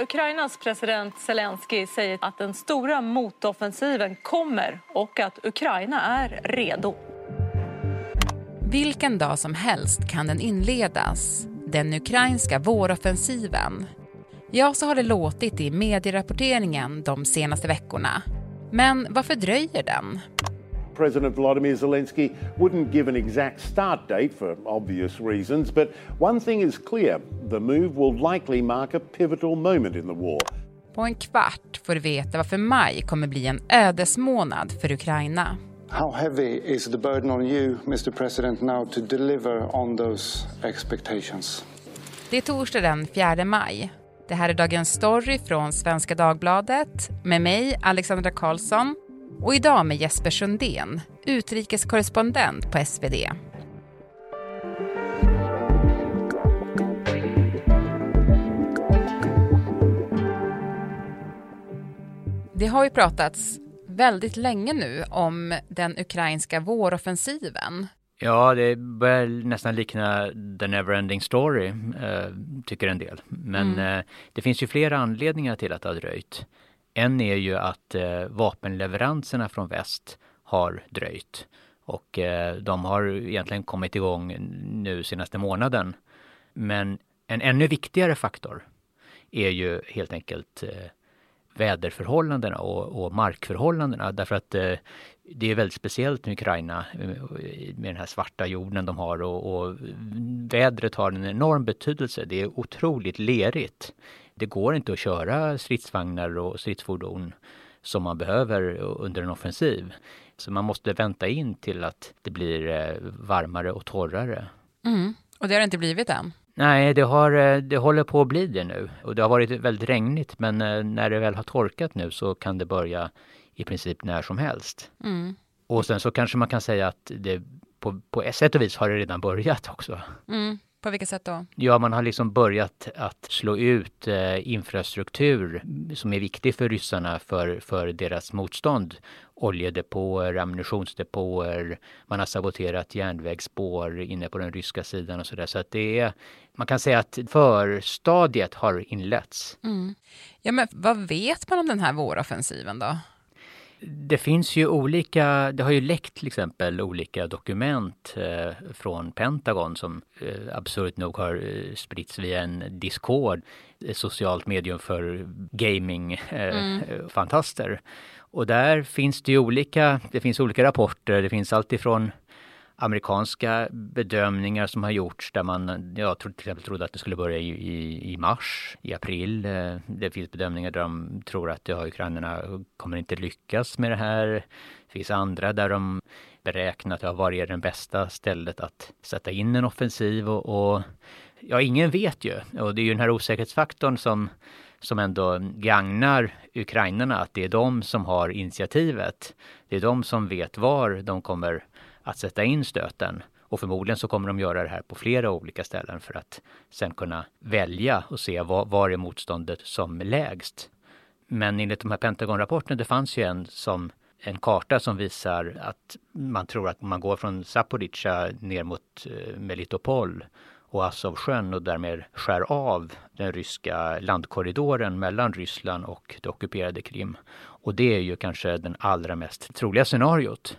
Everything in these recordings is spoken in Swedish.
Ukrainas president Zelensky säger att den stora motoffensiven kommer och att Ukraina är redo. Vilken dag som helst kan den inledas, den ukrainska våroffensiven. Ja, så har det låtit i medierapporteringen de senaste veckorna. Men varför dröjer den? President Volodymyr Zelensky wouldn't give an exact start date for obvious reasons, but one thing is clear the move will likely mark a pivotal moment in the war. På en kvart får du veta varför maj kommer bli en ödesmånad för Ukraina. How heavy is the burden on you, Mr President, now to deliver on those expectations? Det är torsdag den 4 maj. Det här är Dagens Story från Svenska Dagbladet med mig, Alexandra Karlsson och idag med Jesper Sundén, utrikeskorrespondent på SvD. Det har ju pratats väldigt länge nu om den ukrainska våroffensiven. Ja, det börjar nästan likna The Neverending Story, eh, tycker en del. Men mm. eh, det finns ju flera anledningar till att det har dröjt. En är ju att eh, vapenleveranserna från väst har dröjt och eh, de har egentligen kommit igång nu senaste månaden. Men en ännu viktigare faktor är ju helt enkelt eh, väderförhållandena och, och, markförhållandena därför att eh, det är väldigt speciellt med Ukraina eh, med den här svarta jorden de har och, och vädret har en enorm betydelse. Det är otroligt lerigt det går inte att köra stridsvagnar och stridsfordon som man behöver under en offensiv. Så man måste vänta in till att det blir eh, varmare och torrare. Mm. Och det har det inte blivit än? Nej, det, har, eh, det håller på att bli det nu. Och det har varit väldigt regnigt men eh, när det väl har torkat nu så kan det börja i princip när som helst. Mm. Och sen så kanske man kan säga att det på, på ett sätt och vis har det redan börjat också. Mm. På vilket sätt då? Ja, man har liksom börjat att slå ut eh, infrastruktur som är viktig för ryssarna för, för deras motstånd. Oljedepåer, ammunitionsdepåer, man har saboterat järnvägsspår inne på den ryska sidan och sådär. Så att det är, man kan säga att förstadiet har inletts. Mm. Ja, men vad vet man om den här våroffensiven då? Det finns ju olika, det har ju läckt till exempel olika dokument eh, från Pentagon som eh, absurt nog har eh, spritts via en Discord, ett socialt medium för gaming-fantaster. Mm. Och där finns det ju olika, det finns olika rapporter, det finns alltifrån amerikanska bedömningar som har gjorts där man ja, till exempel trodde att det skulle börja i, i, i, mars, i april. Eh, det finns bedömningar där de tror att ja, ukrainarna kommer inte lyckas med det här. Det finns andra där de beräknat ja, var är det bästa stället att sätta in en offensiv och, och ja, ingen vet ju. Och det är ju den här osäkerhetsfaktorn som som ändå gagnar ukrainarna, att det är de som har initiativet. Det är de som vet var de kommer att sätta in stöten. Och förmodligen så kommer de göra det här på flera olika ställen för att sen kunna välja och se var, var är motståndet som lägst. Men enligt de här Pentagon-rapporterna, det fanns ju en som en karta som visar att man tror att man går från Zaporizjzja ner mot eh, Melitopol och Azovsjön och därmed skär av den ryska landkorridoren mellan Ryssland och det ockuperade Krim. Och det är ju kanske den allra mest troliga scenariot.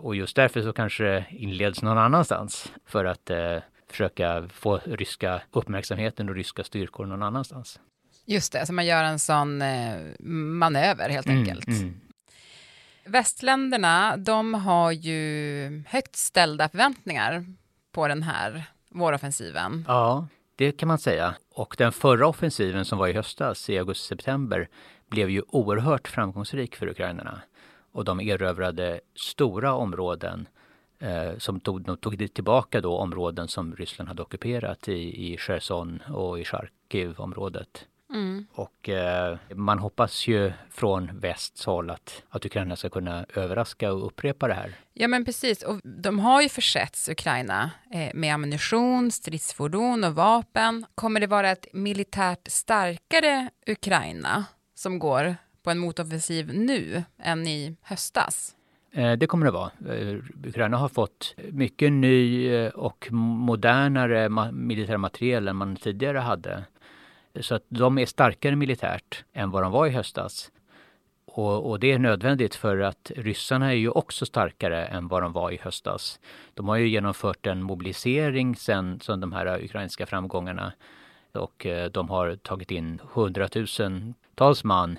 Och just därför så kanske det inleds någon annanstans för att eh, försöka få ryska uppmärksamheten och ryska styrkor någon annanstans. Just det, så man gör en sån eh, manöver helt mm, enkelt. Mm. Västländerna, de har ju högt ställda förväntningar på den här våroffensiven. Ja, det kan man säga. Och den förra offensiven som var i höstas, i augusti-september, blev ju oerhört framgångsrik för ukrainarna och de erövrade stora områden eh, som tog, de tog tillbaka då områden som Ryssland hade ockuperat i, i Cherson och i Charkiv-området. Mm. Och eh, man hoppas ju från västs håll att, att Ukraina ska kunna överraska och upprepa det här. Ja men precis, och de har ju försetts Ukraina eh, med ammunition, stridsfordon och vapen. Kommer det vara ett militärt starkare Ukraina som går på en motoffensiv nu än i höstas? Eh, det kommer det vara. Eh, Ukraina har fått mycket ny eh, och modernare militär materiel än man tidigare hade. Så att de är starkare militärt än vad de var i höstas. Och, och, det är nödvändigt för att ryssarna är ju också starkare än vad de var i höstas. De har ju genomfört en mobilisering sen, sen de här ukrainska framgångarna och de har tagit in hundratusentals man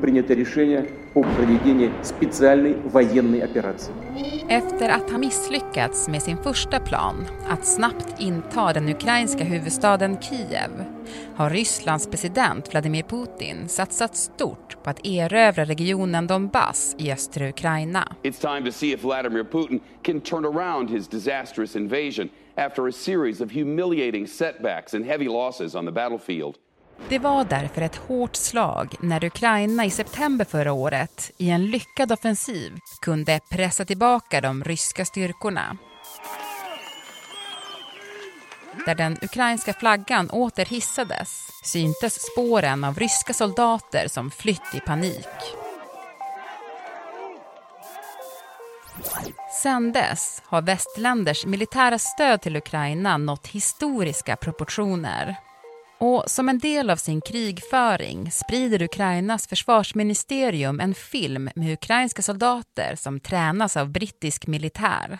принято решение о проведении специальной военной операции. Efter att ha misslyckats med sin första plan, att snabbt inta den ukrainska huvudstaden Kiev, har Rysslands president Vladimir Putin satsat stort på att erövra regionen Donbass i östra Ukraina. It's time to see if Vladimir Putin can turn around his disastrous invasion after a series of humiliating setbacks and heavy losses on the battlefield. Det var därför ett hårt slag när Ukraina i september förra året i en lyckad offensiv kunde pressa tillbaka de ryska styrkorna. Där den ukrainska flaggan åter hissades syntes spåren av ryska soldater som flytt i panik. Sedan dess har västländers militära stöd till Ukraina nått historiska proportioner. Och som en del av sin krigföring sprider Ukrainas försvarsministerium en film med ukrainska soldater som tränas av brittisk militär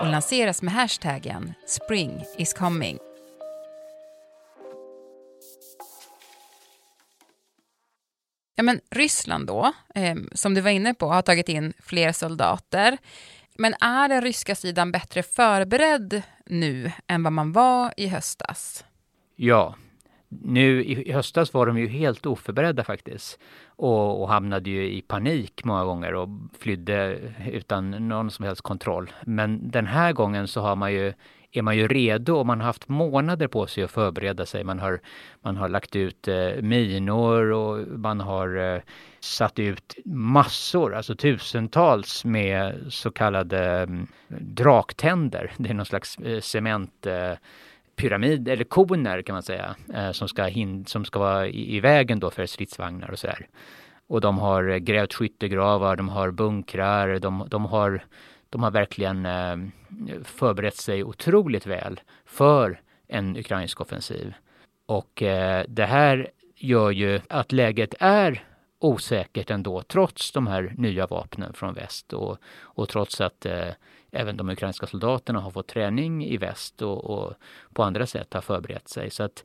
och lanseras med hashtaggen “Spring is coming”. Ja, men Ryssland då, eh, som du var inne på, har tagit in fler soldater. Men är den ryska sidan bättre förberedd nu än vad man var i höstas? Ja, nu i höstas var de ju helt oförberedda faktiskt och, och, hamnade ju i panik många gånger och flydde utan någon som helst kontroll. Men den här gången så har man ju, är man ju redo och man har haft månader på sig att förbereda sig. Man har, man har lagt ut eh, minor och man har eh, satt ut massor, alltså tusentals med så kallade eh, draktänder. Det är någon slags eh, cement eh, pyramid eller koner kan man säga eh, som ska, hind, som ska vara i, i vägen då för stridsvagnar och sådär. Och de har grävt skyttegravar, de har bunkrar, de, de har, de har verkligen eh, förberett sig otroligt väl för en ukrainsk offensiv. Och eh, det här gör ju att läget är osäkert ändå trots de här nya vapnen från väst och, och trots att eh, även de ukrainska soldaterna har fått träning i väst och, och på andra sätt har förberett sig. Så att,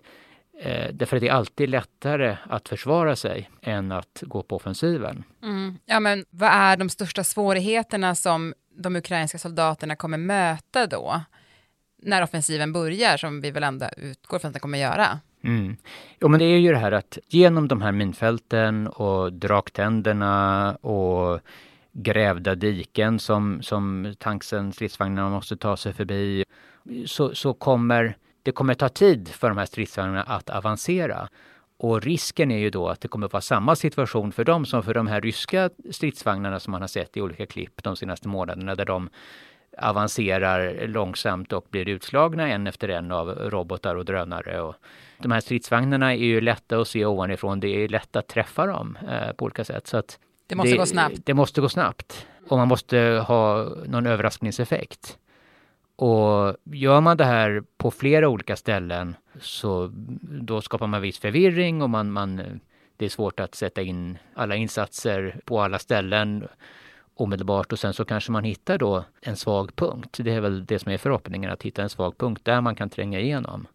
eh, därför att det är alltid lättare att försvara sig än att gå på offensiven. Mm. Ja, men vad är de största svårigheterna som de ukrainska soldaterna kommer möta då? När offensiven börjar, som vi väl ändå utgår från att den kommer göra? Mm. Jo, men det är ju det här att genom de här minfälten och draktänderna och grävda diken som, som tanksen, stridsvagnarna måste ta sig förbi, så, så kommer det kommer ta tid för de här stridsvagnarna att avancera. Och risken är ju då att det kommer vara samma situation för dem som för de här ryska stridsvagnarna som man har sett i olika klipp de senaste månaderna där de avancerar långsamt och blir utslagna en efter en av robotar och drönare. Och de här stridsvagnarna är ju lätta att se ovanifrån. Det är lätt att träffa dem eh, på olika sätt. Så att det måste det, gå snabbt. Det måste gå snabbt. Och man måste ha någon överraskningseffekt. Och gör man det här på flera olika ställen så då skapar man viss förvirring och man, man, det är svårt att sätta in alla insatser på alla ställen omedelbart och sen så kanske man hittar då en svag punkt. Det är väl det som är förhoppningen, att hitta en svag punkt där man kan tränga igenom.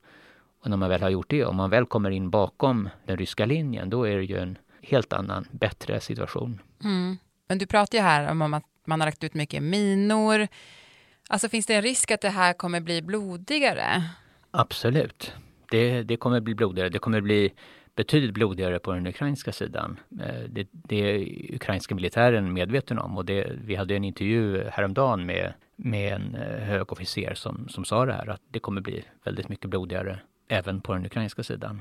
Och när man väl har gjort det, om man väl kommer in bakom den ryska linjen, då är det ju en helt annan, bättre situation. Mm. Men du pratar ju här om att man har lagt ut mycket minor. Alltså finns det en risk att det här kommer bli blodigare? Absolut. Det, det kommer bli blodigare. Det kommer bli betydligt blodigare på den ukrainska sidan. Eh, det, det är ukrainska militären medveten om och det, vi hade en intervju häromdagen med, med en eh, hög officer som, som sa det här att det kommer bli väldigt mycket blodigare även på den ukrainska sidan.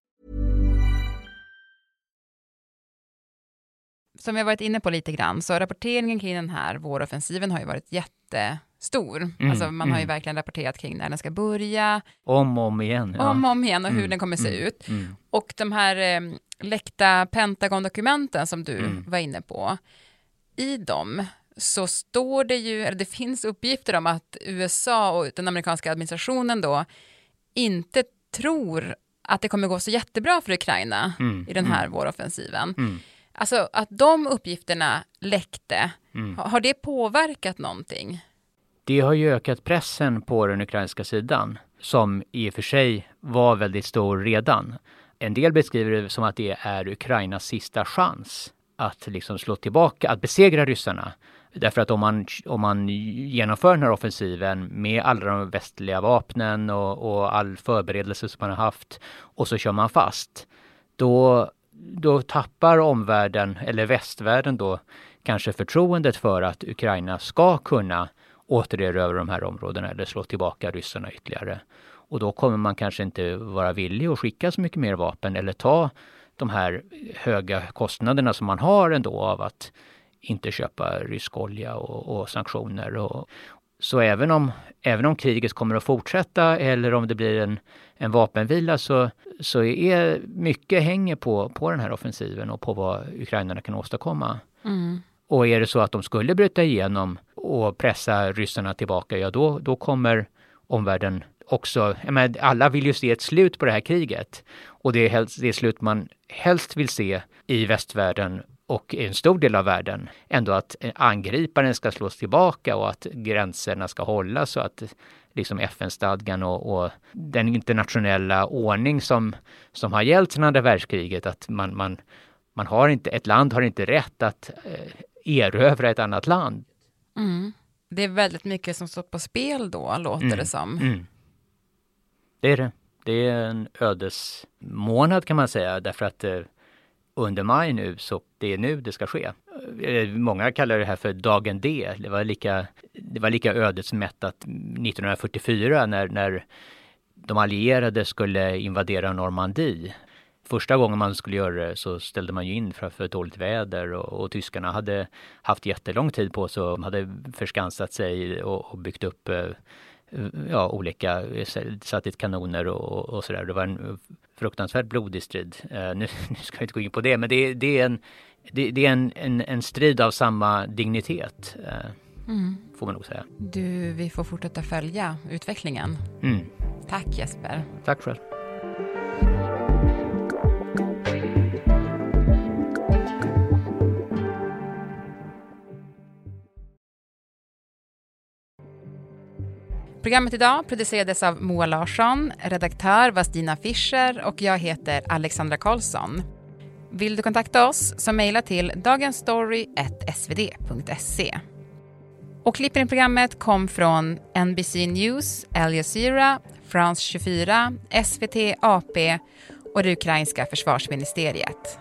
Som jag varit inne på lite grann, så rapporteringen kring den här våroffensiven har ju varit jättestor. Mm, alltså man mm. har ju mm. verkligen rapporterat kring när den ska börja. Om och om igen. Ja. Om och om igen och hur mm, den kommer se mm, ut. Mm. Och de här eh, läckta Pentagon-dokumenten som du var inne på, i dem så står det ju, eller det finns uppgifter om att USA och den amerikanska administrationen då inte tror att det kommer gå så jättebra för Ukraina i den här våroffensiven. Alltså att de uppgifterna läckte, mm. har det påverkat någonting? Det har ju ökat pressen på den ukrainska sidan som i och för sig var väldigt stor redan. En del beskriver det som att det är Ukrainas sista chans att liksom slå tillbaka, att besegra ryssarna. Därför att om man, om man genomför den här offensiven med alla de västliga vapnen och, och all förberedelse som man har haft och så kör man fast, då då tappar omvärlden, eller västvärlden då, kanske förtroendet för att Ukraina ska kunna återerövra de här områdena eller slå tillbaka ryssarna ytterligare. Och då kommer man kanske inte vara villig att skicka så mycket mer vapen eller ta de här höga kostnaderna som man har ändå av att inte köpa rysk olja och, och sanktioner. Och, så även om, även om kriget kommer att fortsätta eller om det blir en, en vapenvila så, så är mycket hänger på, på den här offensiven och på vad ukrainarna kan åstadkomma. Mm. Och är det så att de skulle bryta igenom och pressa ryssarna tillbaka, ja då, då kommer omvärlden också, menar, alla vill ju se ett slut på det här kriget. Och det är helst, det slut man helst vill se i västvärlden och en stor del av världen ändå att angriparen ska slås tillbaka och att gränserna ska hållas och att liksom FN-stadgan och, och, den internationella ordning som, som har gällt sedan andra världskriget, att man, man, man har inte, ett land har inte rätt att eh, erövra ett annat land. Mm. Det är väldigt mycket som står på spel då, låter mm. det som. Mm. Det är det. Det är en ödesmånad kan man säga, därför att eh, under maj nu, så det är nu det ska ske. Eh, många kallar det här för dagen D. Det var lika, det var lika ödesmättat 1944 när, när de allierade skulle invadera Normandie. Första gången man skulle göra det så ställde man ju in för, för dåligt väder och, och tyskarna hade haft jättelång tid på sig och hade förskansat sig och, och byggt upp eh, ja, olika, eh, satt dit kanoner och, och sådär. Det var en fruktansvärt blodig strid. Uh, nu, nu, ska vi inte gå in på det, men det, det är, en, det, det är en, en, en, strid av samma dignitet. Uh, mm. Får man nog säga. Du, vi får fortsätta följa utvecklingen. Mm. Tack Jesper. Tack själv. Programmet idag producerades av Moa Larsson, redaktör var Stina Fischer och jag heter Alexandra Karlsson. Vill du kontakta oss så mejla till dagensstory.svd.se. Och klippen i programmet kom från NBC News, Al Jazeera, France 24, SVT, AP och det ukrainska försvarsministeriet.